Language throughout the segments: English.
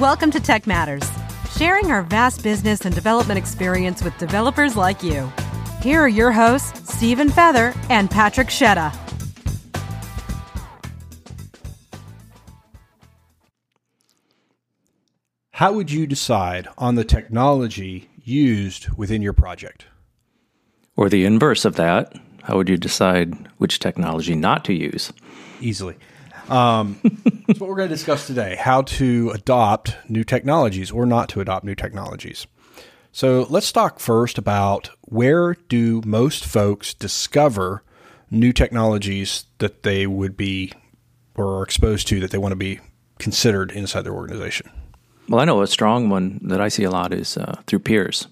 Welcome to Tech Matters, sharing our vast business and development experience with developers like you. Here are your hosts, Stephen Feather and Patrick Shetta. How would you decide on the technology used within your project? Or the inverse of that, how would you decide which technology not to use? Easily. Um, that's what we're going to discuss today how to adopt new technologies or not to adopt new technologies. So let's talk first about where do most folks discover new technologies that they would be or are exposed to that they want to be considered inside their organization? Well, I know a strong one that I see a lot is uh, through peers.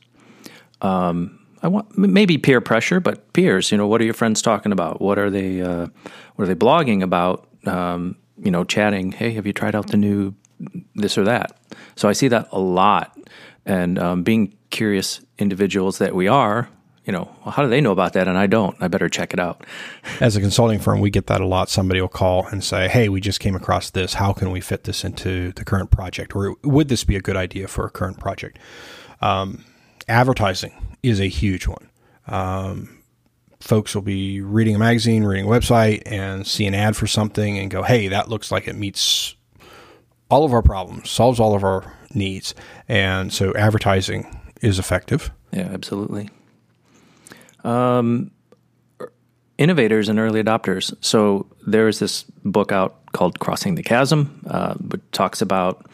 Um, I want maybe peer pressure, but peers. You know, what are your friends talking about? What are they? Uh, what are they blogging about? Um, you know, chatting. Hey, have you tried out the new this or that? So I see that a lot, and um, being curious individuals that we are. You know, well, how do they know about that and I don't? I better check it out. As a consulting firm, we get that a lot. Somebody will call and say, "Hey, we just came across this. How can we fit this into the current project, or would this be a good idea for a current project?" Um, advertising is a huge one. Um, folks will be reading a magazine, reading a website, and see an ad for something and go, hey, that looks like it meets all of our problems, solves all of our needs. And so advertising is effective. Yeah, absolutely. Um, innovators and early adopters. So there's this book out called Crossing the Chasm, uh, which talks about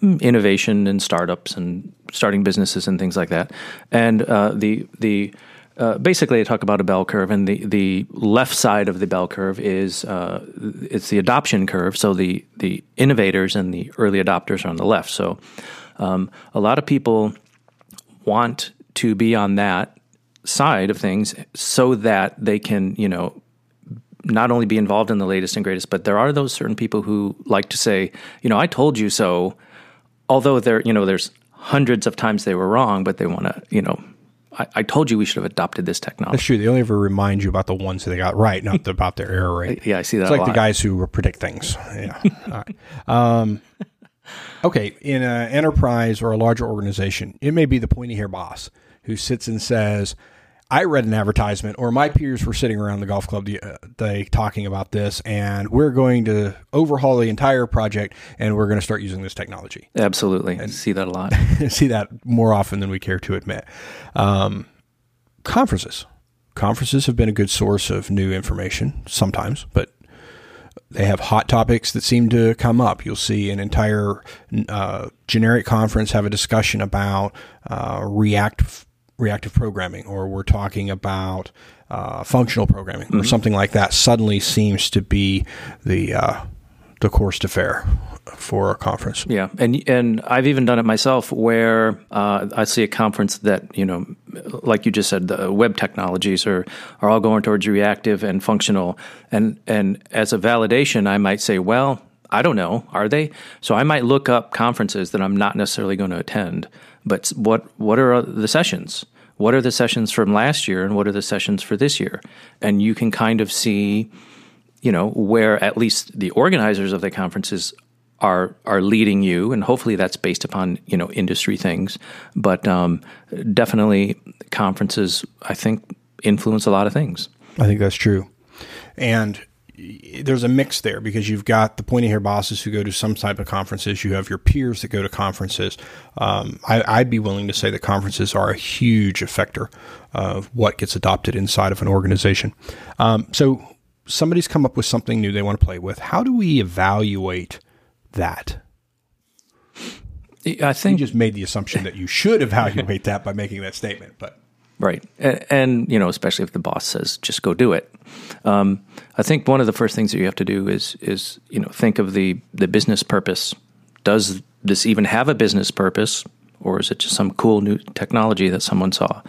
hmm, innovation and startups and starting businesses and things like that. And uh, the the uh, basically, I talk about a bell curve, and the, the left side of the bell curve is uh, it's the adoption curve. So the the innovators and the early adopters are on the left. So um, a lot of people want to be on that side of things so that they can, you know, not only be involved in the latest and greatest, but there are those certain people who like to say, you know, I told you so. Although there, you know, there's hundreds of times they were wrong, but they want to, you know, I, I, told you we should have adopted this technology. That's true. They only ever remind you about the ones that they got right, not about their error rate. Yeah, I see that. It's like the guys who predict things. Yeah. All right. Um, okay, in an enterprise or a larger organization, it may be the pointy hair boss who sits and says, I read an advertisement, or my peers were sitting around the golf club uh, day talking about this, and we're going to overhaul the entire project, and we're going to start using this technology. Absolutely, and see that a lot. see that more often than we care to admit. Um, conferences, conferences have been a good source of new information sometimes, but they have hot topics that seem to come up. You'll see an entire uh, generic conference have a discussion about uh, React reactive programming or we're talking about uh, functional programming mm-hmm. or something like that suddenly seems to be the uh, the course to fare for a conference. Yeah, and and I've even done it myself where uh, I see a conference that you know, like you just said, the web technologies are are all going towards reactive and functional, and and as a validation, I might say, well, I don't know, are they? So I might look up conferences that I'm not necessarily going to attend, but what what are the sessions? What are the sessions from last year and what are the sessions for this year? And you can kind of see, you know, where at least the organizers of the conferences are are leading you, and hopefully that's based upon you know industry things. But um, definitely, conferences I think influence a lot of things. I think that's true, and there's a mix there because you've got the pointy hair bosses who go to some type of conferences. You have your peers that go to conferences. Um, I, would be willing to say that conferences are a huge effector of what gets adopted inside of an organization. Um, so somebody's come up with something new they want to play with. How do we evaluate that? I think you just made the assumption that you should evaluate that by making that statement, but Right. And, and, you know, especially if the boss says, just go do it. Um, I think one of the first things that you have to do is, is, you know, think of the, the business purpose. Does this even have a business purpose or is it just some cool new technology that someone saw?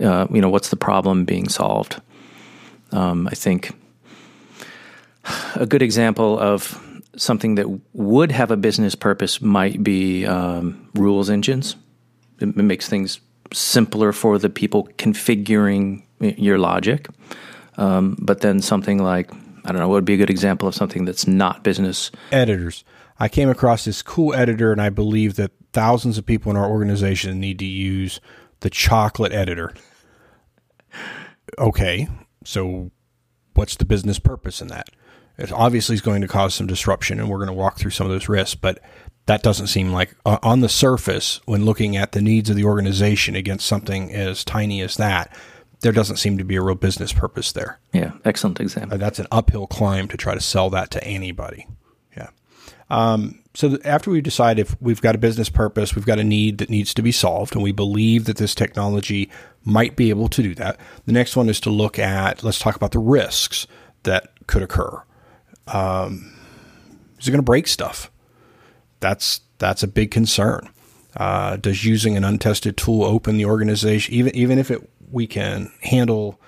Uh, you know, what's the problem being solved? Um, I think a good example of something that would have a business purpose might be um, rules engines. It, it makes things simpler for the people configuring your logic. Um, but then something like I don't know what would be a good example of something that's not business editors. I came across this cool editor, and I believe that thousands of people in our organization need to use the Chocolat editor. Okay, so what's the business purpose in that? It obviously is going to cause some disruption, and we're going to walk through some of those risks, but that doesn't seem like uh, on the surface when looking at the needs of the organization against something as tiny as that there doesn't seem to be a real business purpose there. Yeah, excellent example. Uh, that's an uphill climb to try to sell that to anybody. Yeah. Um, so th- after we decide if we've got a business purpose we've got a need that needs to be solved and we believe that this technology might be able to do that the next one is to look at let's talk about the risks that could occur. Um, is it going to break stuff that's that's a big concern. Uh, does using an untested tool open the organization, even even if it we can handle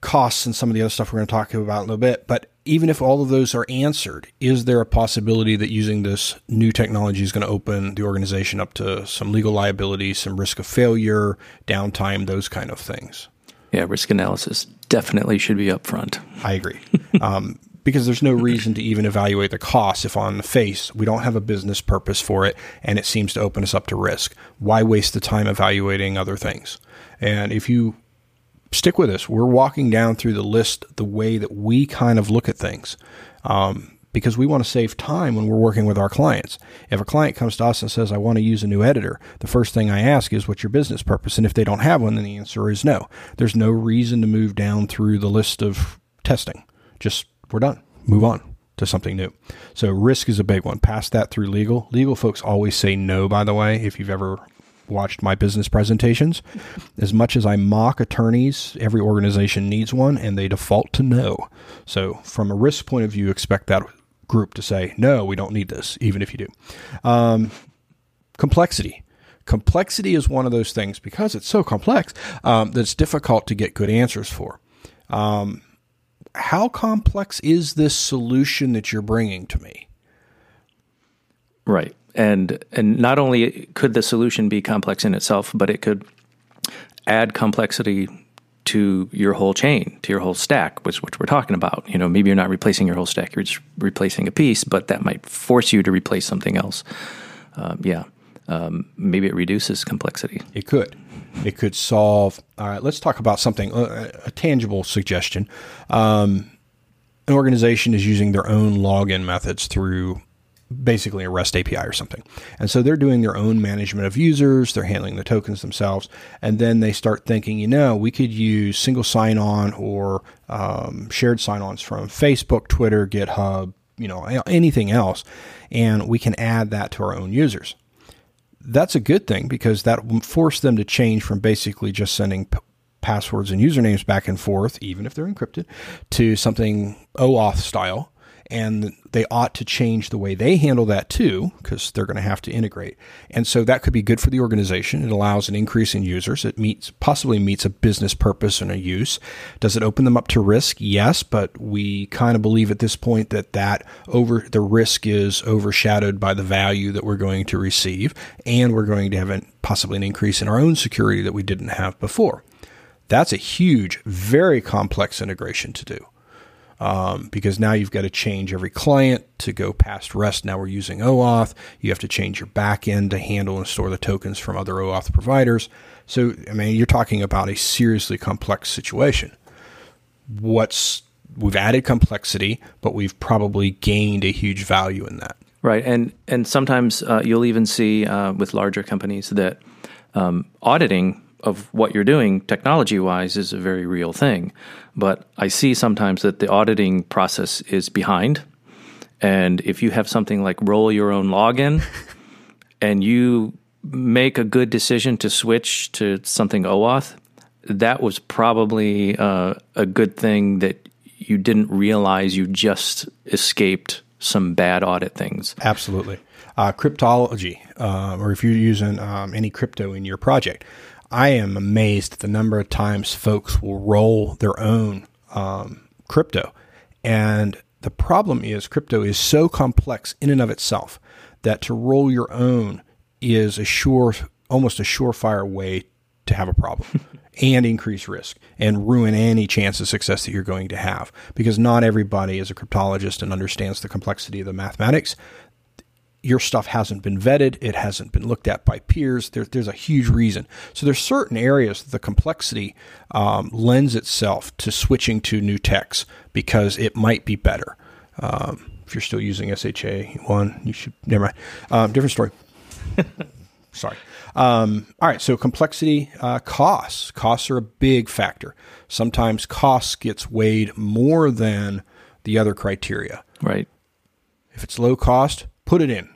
costs and some of the other stuff we're going to talk about in a little bit, but even if all of those are answered, is there a possibility that using this new technology is going to open the organization up to some legal liability, some risk of failure, downtime, those kind of things? Yeah, risk analysis definitely should be upfront. I agree. Um, because there's no reason to even evaluate the cost if on the face we don't have a business purpose for it and it seems to open us up to risk. Why waste the time evaluating other things? And if you stick with us, we're walking down through the list the way that we kind of look at things. Um, because we want to save time when we're working with our clients. If a client comes to us and says, I want to use a new editor, the first thing I ask is, What's your business purpose? And if they don't have one, then the answer is no. There's no reason to move down through the list of testing. Just we're done. Move on to something new. So risk is a big one. Pass that through legal. Legal folks always say no, by the way, if you've ever watched my business presentations. As much as I mock attorneys, every organization needs one and they default to no. So from a risk point of view, expect that group to say, no, we don't need this, even if you do. Um, complexity. Complexity is one of those things because it's so complex um, that's difficult to get good answers for. Um, how complex is this solution that you're bringing to me? Right. And and not only could the solution be complex in itself, but it could add complexity to your whole chain, to your whole stack, which which we're talking about. You know, maybe you're not replacing your whole stack; you're just replacing a piece, but that might force you to replace something else. Um, yeah, um, maybe it reduces complexity. It could. It could solve. All right, let's talk about something a, a tangible suggestion. Um, an organization is using their own login methods through basically a REST API or something. And so they're doing their own management of users, they're handling the tokens themselves, and then they start thinking, you know, we could use single sign on or um, shared sign ons from Facebook, Twitter, GitHub, you know, anything else, and we can add that to our own users. That's a good thing because that will force them to change from basically just sending p- passwords and usernames back and forth, even if they're encrypted, to something OAuth style and they ought to change the way they handle that too because they're going to have to integrate. And so that could be good for the organization. It allows an increase in users. It meets possibly meets a business purpose and a use. Does it open them up to risk? Yes but we kind of believe at this point that that over the risk is overshadowed by the value that we're going to receive and we're going to have an, possibly an increase in our own security that we didn't have before. That's a huge very complex integration to do um, because now you've got to change every client to go past REST. Now we're using OAuth. You have to change your backend to handle and store the tokens from other OAuth providers. So, I mean, you're talking about a seriously complex situation. What's we've added complexity, but we've probably gained a huge value in that. Right, and and sometimes uh, you'll even see uh, with larger companies that um, auditing of what you're doing technology wise is a very real thing. But I see sometimes that the auditing process is behind. And if you have something like roll your own login and you make a good decision to switch to something OAuth, that was probably uh, a good thing that you didn't realize you just escaped some bad audit things. Absolutely. Uh, cryptology, uh, or if you're using um, any crypto in your project, I am amazed at the number of times folks will roll their own um, crypto. And the problem is, crypto is so complex in and of itself that to roll your own is a sure, almost a surefire way to have a problem and increase risk and ruin any chance of success that you're going to have because not everybody is a cryptologist and understands the complexity of the mathematics. Your stuff hasn't been vetted, it hasn't been looked at by peers. There, there's a huge reason. So there's certain areas the complexity um, lends itself to switching to new techs because it might be better. Um, if you're still using SHA one, you should never mind. Um, different story. Sorry. Um, all right. So complexity, uh, costs. Costs are a big factor. Sometimes costs gets weighed more than the other criteria. Right. If it's low cost, put it in.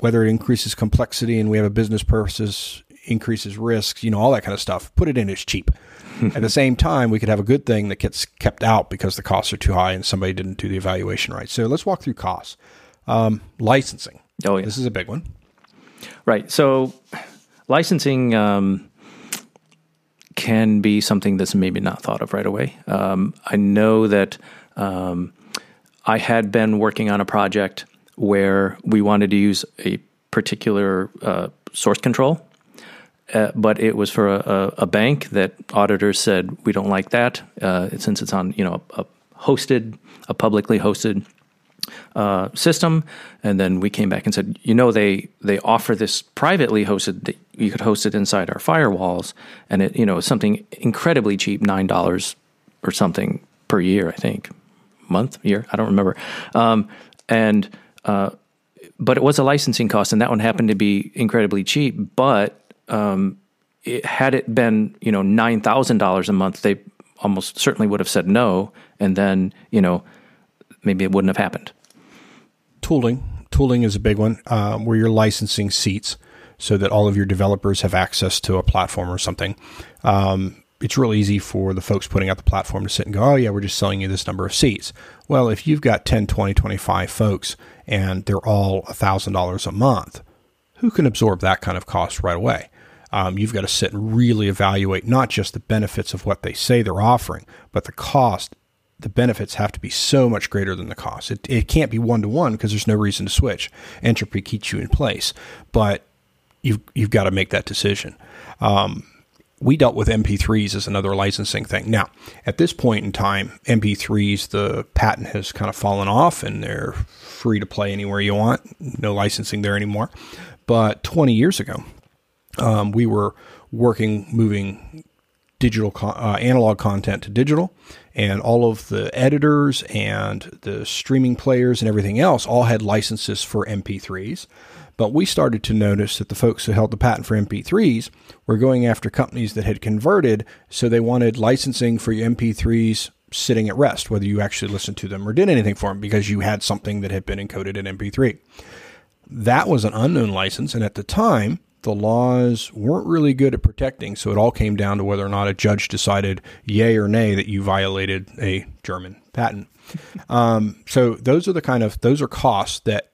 Whether it increases complexity and we have a business purposes, increases risks, you know, all that kind of stuff, put it in as cheap. At the same time, we could have a good thing that gets kept out because the costs are too high and somebody didn't do the evaluation right. So let's walk through costs. Um, licensing. Oh, yeah. This is a big one. Right. So licensing um, can be something that's maybe not thought of right away. Um, I know that um, I had been working on a project where we wanted to use a particular uh, source control. Uh, but it was for a, a, bank that auditors said we don't like that uh, since it's on you know a, a hosted a publicly hosted uh, system, and then we came back and said, you know, they they offer this privately hosted you could host it inside our firewalls, and it you know something incredibly cheap, nine dollars or something per year, I think, month, year, I don't remember, um, and but it was a licensing cost, and that one happened to be incredibly cheap, but um, it, had it been you know nine thousand dollars a month, they almost certainly would have said no, and then you know maybe it wouldn't have happened. Tooling, tooling is a big one, um, where you're licensing seats so that all of your developers have access to a platform or something. Um, it's real easy for the folks putting out the platform to sit and go, oh, yeah, we're just selling you this number of seats. Well, if you've got 10, 20, 25 folks and they're all $1,000 a month, who can absorb that kind of cost right away? Um, you've got to sit and really evaluate not just the benefits of what they say they're offering, but the cost. The benefits have to be so much greater than the cost. It, it can't be one to one because there's no reason to switch. Entropy keeps you in place, but you've you've got to make that decision. Um, we dealt with MP3s as another licensing thing. Now, at this point in time, MP3s, the patent has kind of fallen off and they're free to play anywhere you want. No licensing there anymore. But 20 years ago, um, we were working, moving digital uh, analog content to digital, and all of the editors and the streaming players and everything else all had licenses for MP3s. But we started to notice that the folks who held the patent for MP3s were going after companies that had converted, so they wanted licensing for your MP3s sitting at rest, whether you actually listened to them or did anything for them, because you had something that had been encoded in MP3. That was an unknown license, and at the time, the laws weren't really good at protecting, so it all came down to whether or not a judge decided yay or nay that you violated a German patent. um, so those are the kind of those are costs that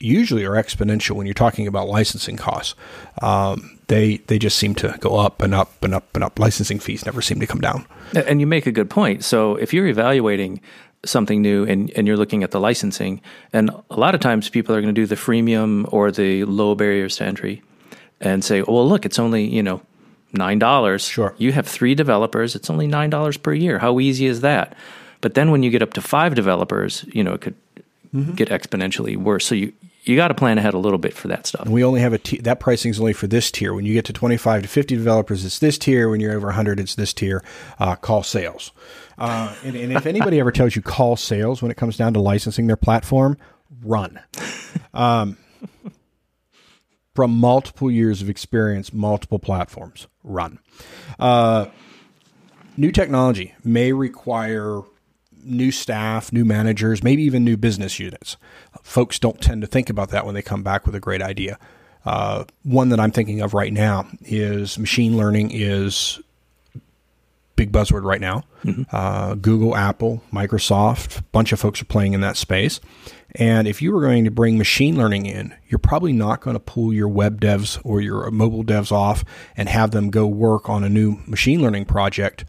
usually are exponential when you're talking about licensing costs. Um, they they just seem to go up and up and up and up. Licensing fees never seem to come down. And you make a good point. So if you're evaluating something new and, and you're looking at the licensing, and a lot of times people are going to do the freemium or the low barriers to entry and say, oh, well, look, it's only, you know, $9. Sure. You have three developers, it's only $9 per year. How easy is that? But then when you get up to five developers, you know, it could mm-hmm. get exponentially worse. So you, you got to plan ahead a little bit for that stuff. And we only have a t- that pricing is only for this tier. When you get to 25 to 50 developers, it's this tier. When you're over 100, it's this tier. Uh, call sales. Uh, and, and, if anybody ever tells you call sales when it comes down to licensing their platform, run. Um, from multiple years of experience, multiple platforms, run. Uh, new technology may require new staff, new managers, maybe even new business units. Folks don't tend to think about that when they come back with a great idea. Uh, one that I'm thinking of right now is machine learning is big buzzword right now. Mm-hmm. Uh, Google, Apple, Microsoft, a bunch of folks are playing in that space. And if you were going to bring machine learning in, you're probably not going to pull your web devs or your mobile devs off and have them go work on a new machine learning project.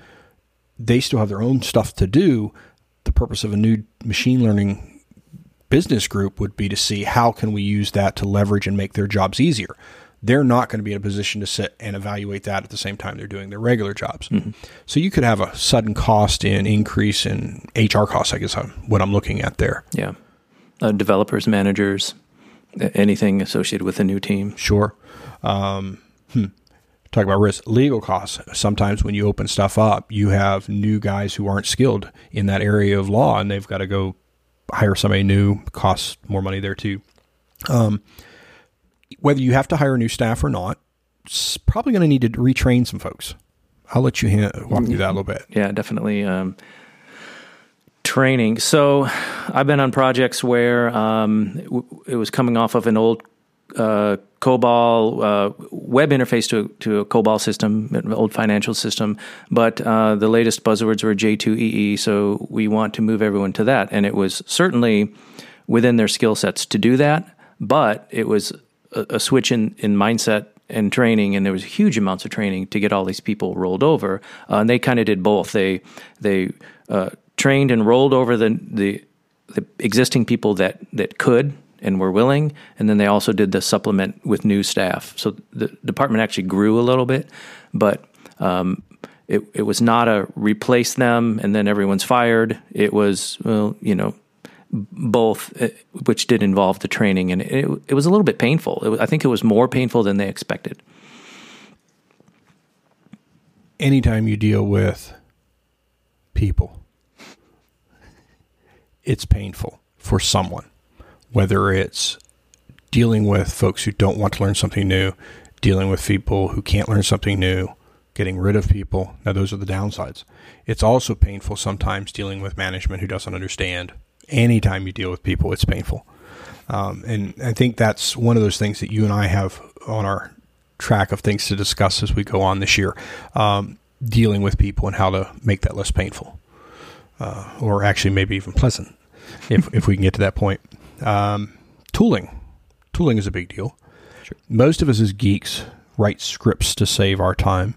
They still have their own stuff to do. The purpose of a new machine learning business group would be to see how can we use that to leverage and make their jobs easier they're not going to be in a position to sit and evaluate that at the same time they're doing their regular jobs. Mm-hmm. So you could have a sudden cost in increase in HR costs, I guess, what I'm looking at there. Yeah. Uh, developers, managers, anything associated with a new team. Sure. Um, hmm. Talk about risk, legal costs. Sometimes when you open stuff up, you have new guys who aren't skilled in that area of law, and they've got to go hire somebody new. Costs more money there too. Um, whether you have to hire new staff or not, it's probably going to need to retrain some folks. I'll let you walk through that a little bit. Yeah, definitely. Um, training. So I've been on projects where um, it was coming off of an old uh, COBOL uh, web interface to, to a COBOL system, an old financial system, but uh, the latest buzzwords were J2EE, so we want to move everyone to that. And it was certainly within their skill sets to do that, but it was a, a switch in, in mindset and training, and there was huge amounts of training to get all these people rolled over. Uh, and they kind of did both. They they uh, trained and rolled over the, the the existing people that that could and were willing, and then they also did the supplement with new staff. So the department actually grew a little bit, but um, it it was not a replace them and then everyone's fired. It was well, you know, both, uh, which did involve the training, and it it was a little bit painful. Was, I think it was more painful than they expected. Anytime you deal with people, it's painful for someone whether it's dealing with folks who don't want to learn something new, dealing with people who can't learn something new, getting rid of people. Now, those are the downsides. It's also painful sometimes dealing with management who doesn't understand. Anytime you deal with people, it's painful. Um, and I think that's one of those things that you and I have on our track of things to discuss as we go on this year um, dealing with people and how to make that less painful. Uh, or actually, maybe even pleasant if, if we can get to that point. Um, tooling. Tooling is a big deal. Sure. Most of us as geeks write scripts to save our time,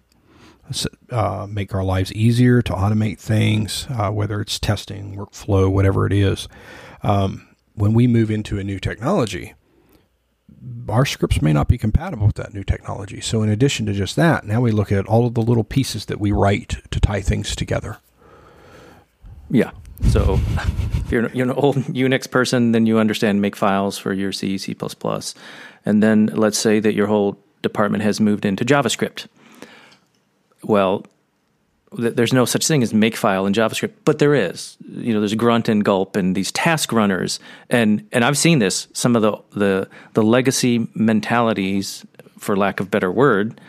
uh, make our lives easier, to automate things, uh, whether it's testing, workflow, whatever it is. Um, when we move into a new technology, our scripts may not be compatible with that new technology. So, in addition to just that, now we look at all of the little pieces that we write to tie things together. Yeah. So if you're, you're an old Unix person, then you understand make files for your C, C++. And then let's say that your whole department has moved into JavaScript. Well, th- there's no such thing as makefile in JavaScript, but there is. You know, there's grunt and gulp and these task runners, and and I've seen this. Some of the the the legacy mentalities, for lack of better word,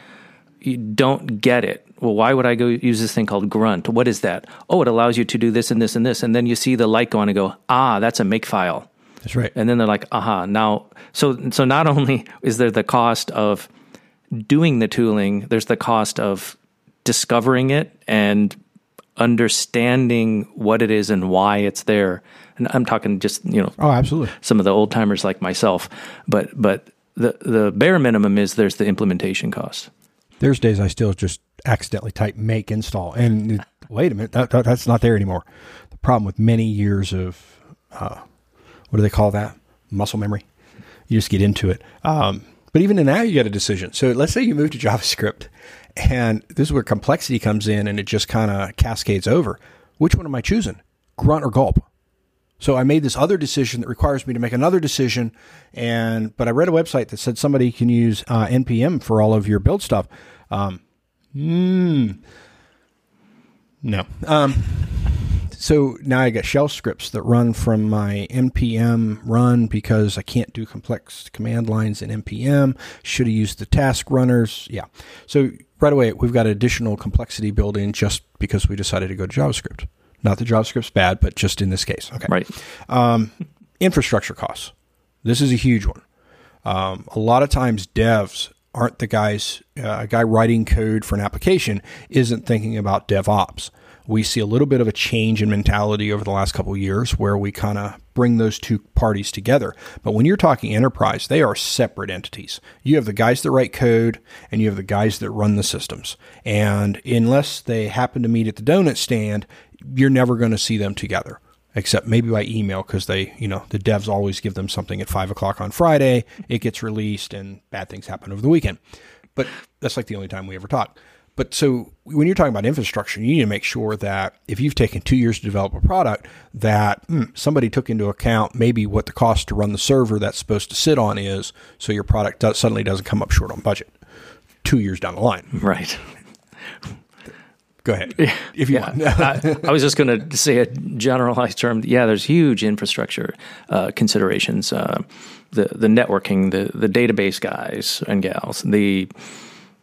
you don't get it well, why would I go use this thing called Grunt? What is that? Oh, it allows you to do this and this and this. And then you see the light go on and go, ah, that's a make file. That's right. And then they're like, aha, now, so, so not only is there the cost of doing the tooling, there's the cost of discovering it and understanding what it is and why it's there. And I'm talking just, you know, oh, absolutely. Some of the old timers like myself, but, but the, the bare minimum is there's the implementation cost. There's days I still just accidentally type make install, and wait a minute, that, that, that's not there anymore. The problem with many years of uh, what do they call that? Muscle memory. You just get into it. Um, but even that, you get a decision. So let's say you move to JavaScript, and this is where complexity comes in, and it just kind of cascades over. Which one am I choosing? Grunt or gulp? So I made this other decision that requires me to make another decision, and but I read a website that said somebody can use uh, npm for all of your build stuff. Um, mm, no. Um, so now I got shell scripts that run from my npm run because I can't do complex command lines in npm. Should have used the task runners. Yeah. So right away we've got additional complexity built in just because we decided to go to JavaScript. Not that JavaScript's bad, but just in this case. Okay. Right. Um, infrastructure costs. This is a huge one. Um, a lot of times devs aren't the guys, uh, a guy writing code for an application isn't thinking about DevOps. We see a little bit of a change in mentality over the last couple years where we kind of bring those two parties together. But when you're talking enterprise, they are separate entities. You have the guys that write code and you have the guys that run the systems. And unless they happen to meet at the donut stand, you're never going to see them together except maybe by email because they, you know, the devs always give them something at five o'clock on Friday. It gets released and bad things happen over the weekend. But that's like the only time we ever talk. But so when you're talking about infrastructure, you need to make sure that if you've taken two years to develop a product, that mm, somebody took into account maybe what the cost to run the server that's supposed to sit on is, so your product does, suddenly doesn't come up short on budget two years down the line. Right. Go ahead, if you Yeah. want. I, I was just going to say a generalized term. Yeah, there's huge infrastructure uh, considerations. Uh, the the networking, the the database guys and gals, the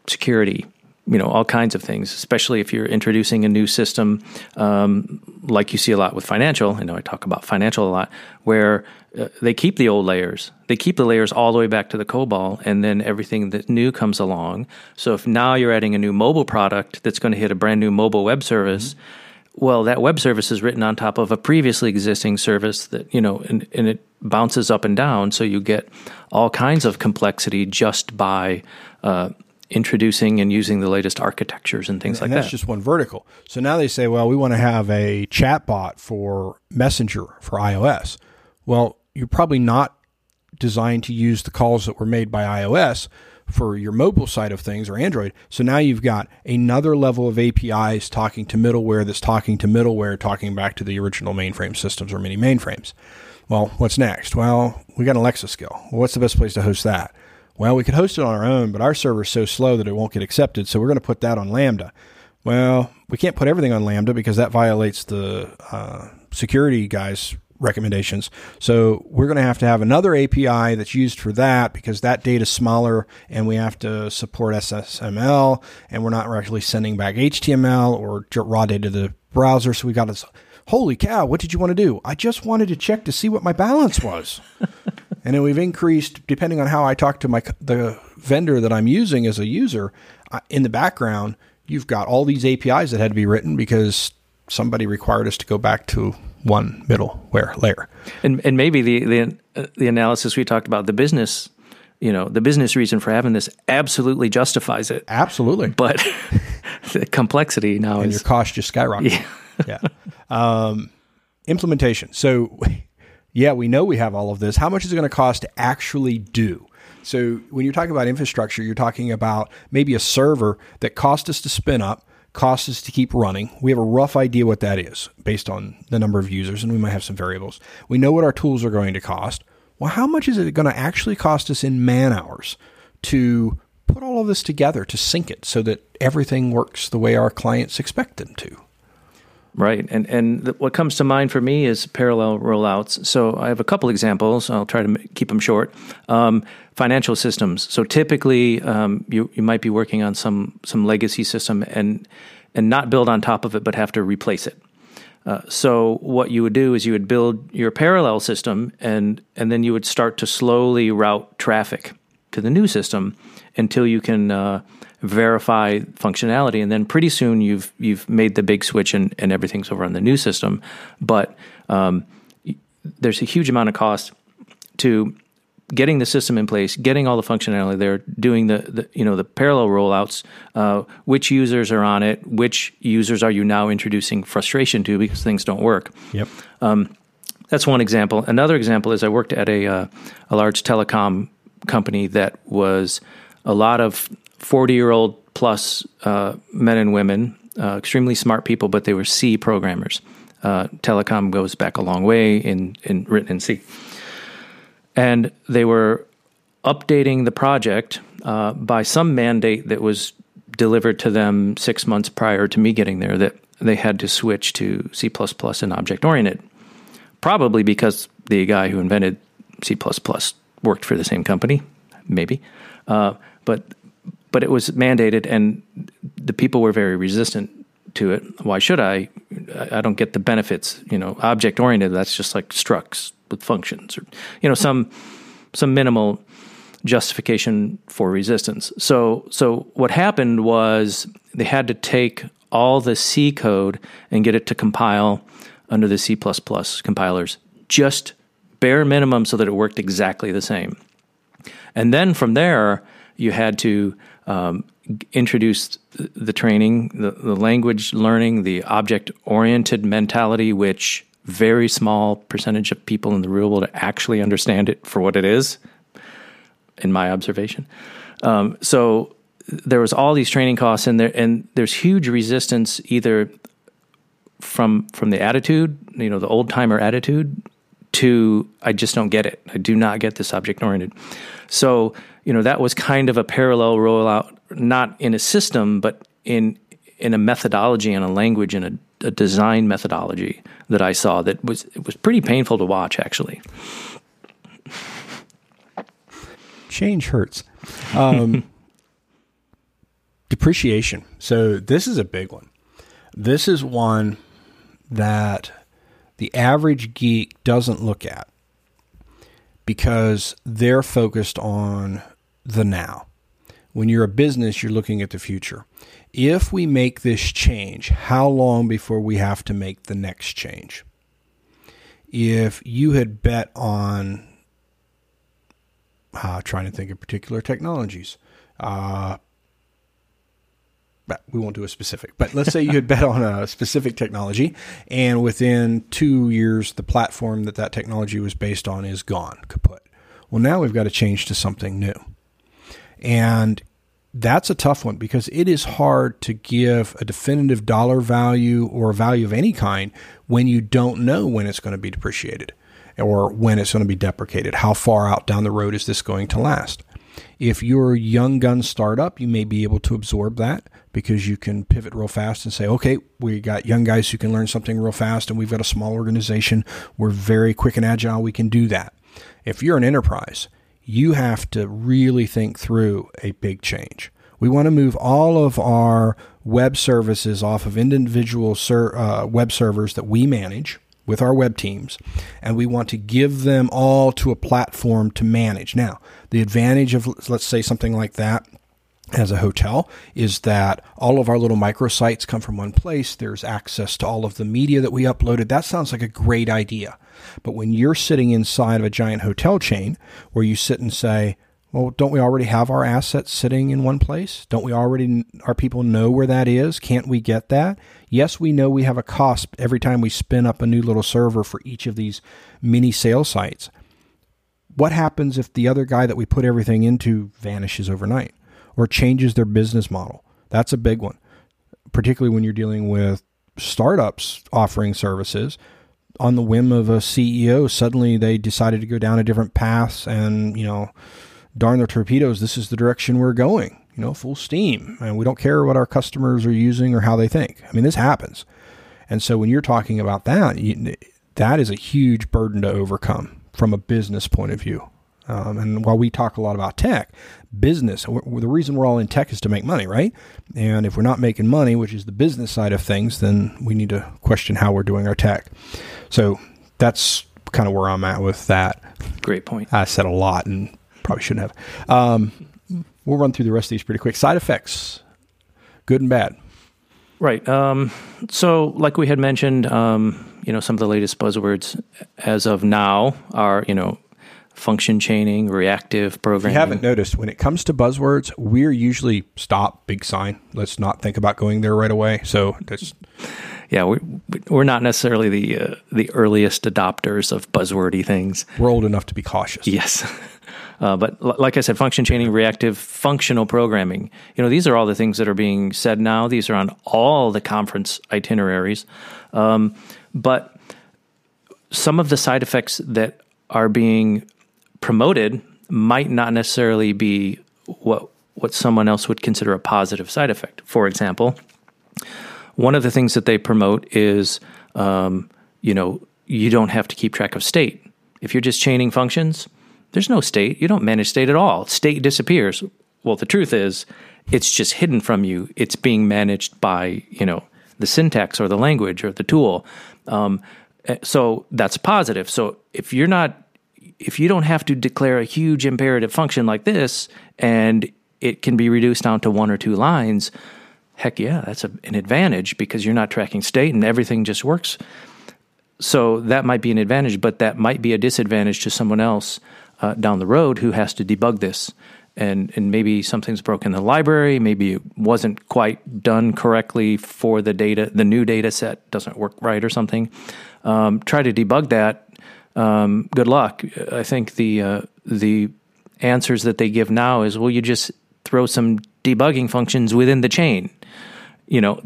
security, you know, all kinds of things. Especially if you're introducing a new system, um, like you see a lot with financial. I know I talk about financial a lot, where uh, they keep the old layers. They keep the layers all the way back to the COBOL, and then everything that new comes along. So if now you're adding a new mobile product that's going to hit a brand new mobile web service, well, that web service is written on top of a previously existing service that you know, and, and it bounces up and down. So you get all kinds of complexity just by uh, introducing and using the latest architectures and things and like that's that. That's just one vertical. So now they say, well, we want to have a chat bot for Messenger for iOS. Well, you're probably not designed to use the calls that were made by iOS for your mobile side of things or Android. So now you've got another level of APIs talking to middleware that's talking to middleware, talking back to the original mainframe systems or mini mainframes. Well, what's next? Well, we got Alexa skill. Well, what's the best place to host that? Well, we could host it on our own, but our server is so slow that it won't get accepted. So we're going to put that on Lambda. Well, we can't put everything on Lambda because that violates the uh, security guys' recommendations. So we're going to have to have another API that's used for that because that data is smaller and we have to support SSML and we're not actually sending back HTML or raw data to the browser. So we got this. Holy cow, what did you want to do? I just wanted to check to see what my balance was. and then we've increased, depending on how I talk to my the vendor that I'm using as a user, uh, in the background, you've got all these APIs that had to be written because somebody required us to go back to one middleware layer. And and maybe the the uh, the analysis we talked about the business, you know, the business reason for having this absolutely justifies it. Absolutely. But the complexity now and is your cost just skyrocketed. Yeah. Um, implementation. So, yeah, we know we have all of this. How much is it going to cost to actually do? So, when you're talking about infrastructure, you're talking about maybe a server that cost us to spin up, cost us to keep running. We have a rough idea what that is based on the number of users, and we might have some variables. We know what our tools are going to cost. Well, how much is it going to actually cost us in man hours to put all of this together, to sync it so that everything works the way our clients expect them to? Right, and and the, what comes to mind for me is parallel rollouts. So I have a couple examples. I'll try to m- keep them short. Um, financial systems. So typically, um, you you might be working on some some legacy system and and not build on top of it, but have to replace it. Uh, so what you would do is you would build your parallel system, and and then you would start to slowly route traffic to the new system until you can uh, verify functionality, and then pretty soon you've you've made the big switch and, and everything's over on the new system. But um, there's a huge amount of cost to getting the system in place, getting all the functionality there, doing the, the you know the parallel rollouts. Uh, which users are on it? Which users are you now introducing frustration to because things don't work? Yep. That's one example. Another example is I worked at a uh, a large telecom company that was a lot of forty year old plus uh, men and women, uh, extremely smart people, but they were C programmers. Uh, telecom goes back a long way in in written in C, and they were updating the project uh, by some mandate that was delivered to them six months prior to me getting there. That they had to switch to C and object oriented probably because the guy who invented C++ worked for the same company, maybe. Uh, but but it was mandated, and the people were very resistant to it. Why should I? I don't get the benefits. You know, object oriented. That's just like structs with functions, or you know, some some minimal justification for resistance. So so what happened was they had to take all the C code and get it to compile under the C++ compilers, just bare minimum so that it worked exactly the same. And then from there, you had to um, g- introduce th- the training, the, the language learning, the object oriented mentality, which very small percentage of people in the real world actually understand it for what it is, in my observation. Um, so there was all these training costs and there and there's huge resistance either from from the attitude, you know, the old timer attitude to I just don't get it. I do not get this object oriented. So, you know, that was kind of a parallel rollout, not in a system, but in in a methodology and a language and a, a design methodology that I saw that was it was pretty painful to watch actually. Change hurts. Um, depreciation. So this is a big one. This is one that the average geek doesn't look at because they're focused on the now. When you're a business, you're looking at the future. If we make this change, how long before we have to make the next change? If you had bet on uh, trying to think of particular technologies, uh, we won't do a specific, but let's say you had bet on a specific technology, and within two years, the platform that that technology was based on is gone, kaput. Well, now we've got to change to something new. And that's a tough one because it is hard to give a definitive dollar value or value of any kind when you don't know when it's going to be depreciated or when it's going to be deprecated. How far out down the road is this going to last? If you're a young gun startup, you may be able to absorb that because you can pivot real fast and say, okay, we got young guys who can learn something real fast, and we've got a small organization. We're very quick and agile. We can do that. If you're an enterprise, you have to really think through a big change. We want to move all of our web services off of individual ser- uh, web servers that we manage with our web teams, and we want to give them all to a platform to manage. Now, the advantage of, let's say, something like that as a hotel is that all of our little microsites come from one place. There's access to all of the media that we uploaded. That sounds like a great idea. But when you're sitting inside of a giant hotel chain where you sit and say, well, don't we already have our assets sitting in one place? Don't we already, our people know where that is? Can't we get that? Yes, we know we have a cost every time we spin up a new little server for each of these mini sales sites. What happens if the other guy that we put everything into vanishes overnight? or changes their business model. That's a big one, particularly when you're dealing with startups offering services. On the whim of a CEO, suddenly they decided to go down a different path and, you know, darn their torpedoes, this is the direction we're going, you know, full steam. And we don't care what our customers are using or how they think. I mean, this happens. And so when you're talking about that, you, that is a huge burden to overcome from a business point of view. Um, and while we talk a lot about tech, business, the reason we're all in tech is to make money, right? And if we're not making money, which is the business side of things, then we need to question how we're doing our tech. So that's kind of where I'm at with that. Great point. I said a lot and probably shouldn't have. Um, we'll run through the rest of these pretty quick. Side effects, good and bad. Right. Um, so, like we had mentioned, um, you know, some of the latest buzzwords as of now are, you know, function chaining, reactive programming. If you haven't noticed, when it comes to buzzwords, we're usually stop, big sign. Let's not think about going there right away. So that's. Yeah, we, we're not necessarily the uh, the earliest adopters of buzzwordy things. We're old enough to be cautious. Yes. Uh, but l- like I said, function chaining, reactive, functional programming. You know, these are all the things that are being said now. These are on all the conference itineraries. Um, but some of the side effects that are being promoted might not necessarily be what what someone else would consider a positive side effect. For example, one of the things that they promote is, um, you know, you don't have to keep track of state. If you're just chaining functions, there's no state. You don't manage state at all. State disappears. Well, the truth is, it's just hidden from you. It's being managed by, you know, the syntax or the language or the tool. Um, eh, so that's positive. So if you're not if you don't have to declare a huge imperative function like this and it can be reduced down to one or two lines, heck yeah, that's a, an advantage because you're not tracking state and everything just works. So that might be an advantage, but that might be a disadvantage to someone else uh, down the road who has to debug this. And, and maybe something's broken in the library, maybe it wasn't quite done correctly for the data, the new data set doesn't work right or something. Um, try to debug that um, good luck. I think the uh, the answers that they give now is well, you just throw some debugging functions within the chain. You know,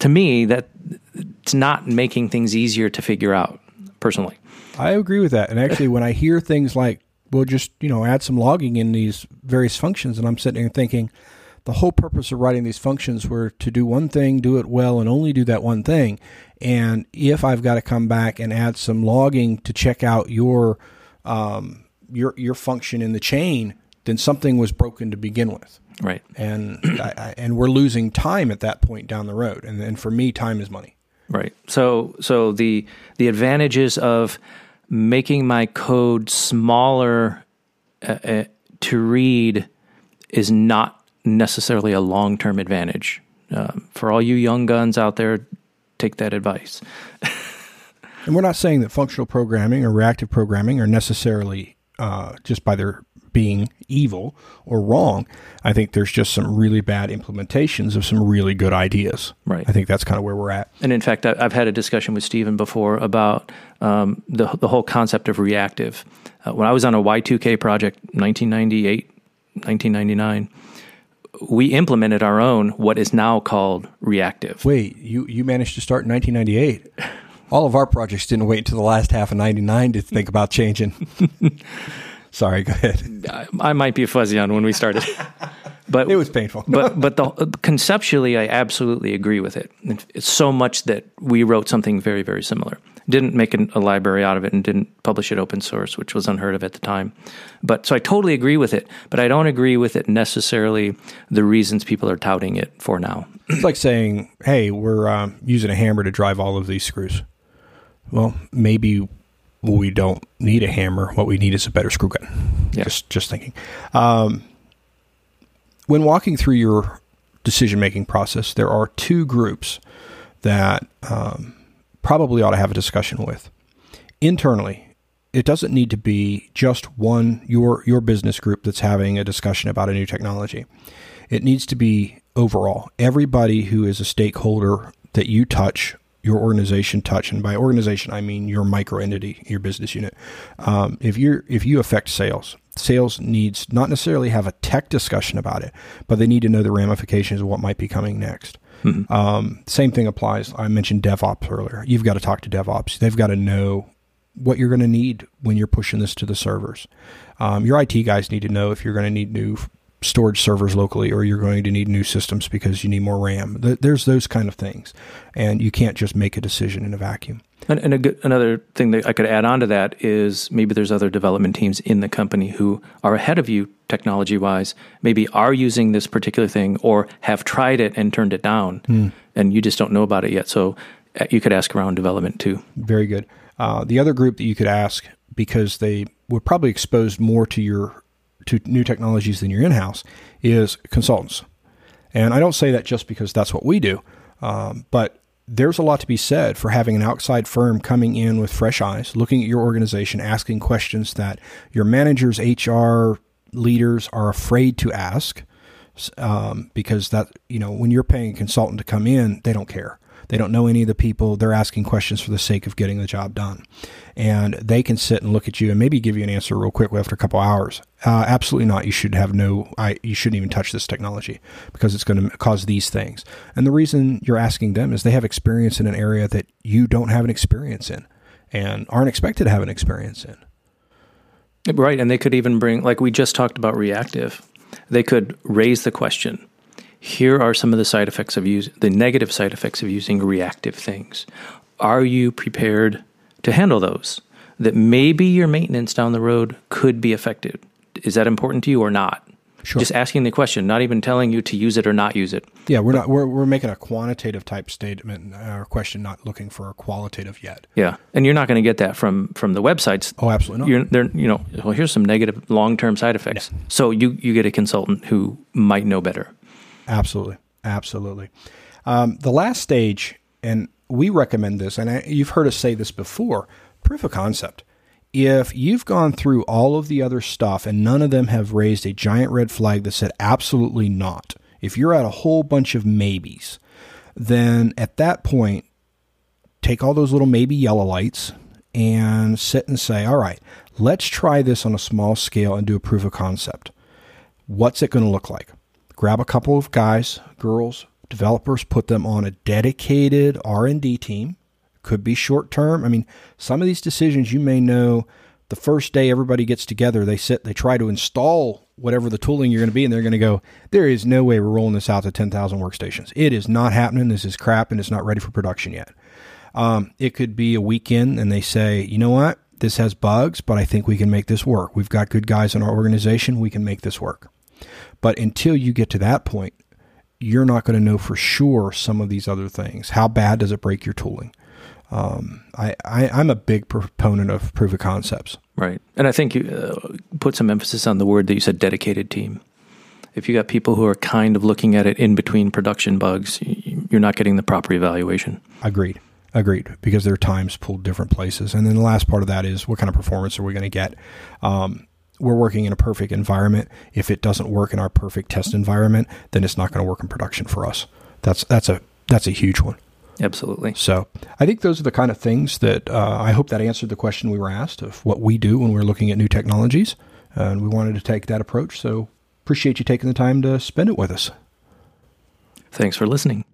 to me, that it's not making things easier to figure out. Personally, I agree with that. And actually, when I hear things like, "We'll just you know add some logging in these various functions," and I'm sitting there thinking, the whole purpose of writing these functions were to do one thing, do it well, and only do that one thing. And if I've got to come back and add some logging to check out your um, your your function in the chain, then something was broken to begin with. Right. And I, I, and we're losing time at that point down the road. And and for me, time is money. Right. So so the the advantages of making my code smaller uh, uh, to read is not necessarily a long term advantage. Um, for all you young guns out there, take that advice. and we're not saying that functional programming or reactive programming are necessarily uh, just by their being evil or wrong. I think there's just some really bad implementations of some really good ideas. Right. I think that's kind of where we're at. And in fact, I've had a discussion with Stephen before about um, the the whole concept of reactive. Uh, when I was on a Y2K project, 1998, 1999 we implemented our own what is now called reactive. Wait, you you managed to start in 1998. All of our projects didn't wait until the last half of 99 to think about changing. Sorry, go ahead. I, I, might be fuzzy on when we started. But it was painful. but but the, conceptually I absolutely agree with it. It's so much that we wrote something very very similar didn't make an, a library out of it and didn't publish it open source, which was unheard of at the time. But so I totally agree with it, but I don't agree with it necessarily the reasons people are touting it for now. It's like saying, "Hey, we're um, using a hammer to drive all of these screws." Well, maybe we don't need a hammer. What we need is a better screw gun. Yeah. Just just thinking. Um, when walking through your decision making process, there are two groups that um, probably ought to have a discussion with. Internally, it doesn't need to be just one your your business group that's having a discussion about a new technology. It needs to be overall. Everybody who is a stakeholder that you touch, your organization touch, and by organization I mean your micro entity, your business unit. Um, if you if you affect sales, sales needs not necessarily have a tech discussion about it, but they need to know the ramifications of what might be coming next. Mm-hmm. Um, same thing applies. I mentioned DevOps earlier. You've got to talk to DevOps. They've got to know what you're going to need when you're pushing this to the servers. Um, your IT guys need to know if you're going to need new storage servers locally or you're going to need new systems because you need more RAM. There's those kind of things. And you can't just make a decision in a vacuum. And, and good, another thing that I could add on to that is maybe there's other development teams in the company who are ahead of you technology wise, maybe are using this particular thing or have tried it and turned it down, mm. and you just don't know about it yet. So uh, you could ask around development too. Very good. Uh, the other group that you could ask because they were probably exposed more to your to new technologies than your in-house is consultants. And I don't say that just because that's what we do, um, but there's a lot to be said for having an outside firm coming in with fresh eyes, looking at your organization, asking questions that your managers, HR leaders are afraid to ask um, because that you know when you're paying a consultant to come in, they don't care. They don't know any of the people. They're asking questions for the sake of getting the job done. And they can sit and look at you and maybe give you an answer real quick after a couple hours. Uh, absolutely not. You should have no, I, you shouldn't even touch this technology because it's going to cause these things. And the reason you're asking them is they have experience in an area that you don't have an experience in and aren't expected to have an experience in. Right. And they could even bring, like we just talked about reactive, they could raise the question here are some of the side effects of use the negative side effects of using reactive things. Are you prepared to handle those? That maybe your maintenance down the road could be affected. Is that important to you or not? Sure. Just asking the question, not even telling you to use it or not use it. Yeah, we're not we're we're making a quantitative type statement uh, or question, not looking for a qualitative yet. Yeah, and you're not going to get that from from the websites. Oh, absolutely not. You're, they're you know, well, here's some negative long term side effects. Yeah. So you you get a consultant who might know better. Absolutely. Absolutely. Um, the last stage, and we recommend this, and I, you've heard us say this before proof of concept. If you've gone through all of the other stuff and none of them have raised a giant red flag that said absolutely not, if you're at a whole bunch of maybes, then at that point, take all those little maybe yellow lights and sit and say, all right, let's try this on a small scale and do a proof of concept What's it going to look like? Grab a couple of guys, girls, developers, put them on a dedicated R&D team. Could be short term. I mean, some of these decisions you may know the first day everybody gets together, they sit, they try to install whatever the tooling you're going to be, and they're going to go, there is no way we're rolling this out to 10,000 workstations. It is not happening. This is crap, and it's not ready for production yet. Um, it could be a weekend, and they say, you know what? This has bugs, but I think we can make this work. We've got good guys in our organization. We can make this work. But until you get to that point, you're not going to know for sure some of these other things. How bad does it break your tooling? Um, I, I, am a big proponent of proof of concepts. Right. And I think you uh, put some emphasis on the word that you said dedicated team. If you got people who are kind of looking at it in between production bugs, you're not getting the proper evaluation. Agreed. Agreed. Because their time's pulled different places. And then the last part of that is what kind of performance are we going to get? Um, we're working in a perfect environment. If it doesn't work in our perfect test environment, then it's not going to work in production for us. That's that's a that's a huge one. Absolutely. So I think those are the kind of things that uh, I hope that answered the question we were asked of what we do when we're looking at new technologies. and we wanted to take that approach. So appreciate you taking the time to spend it with us. Thanks for listening.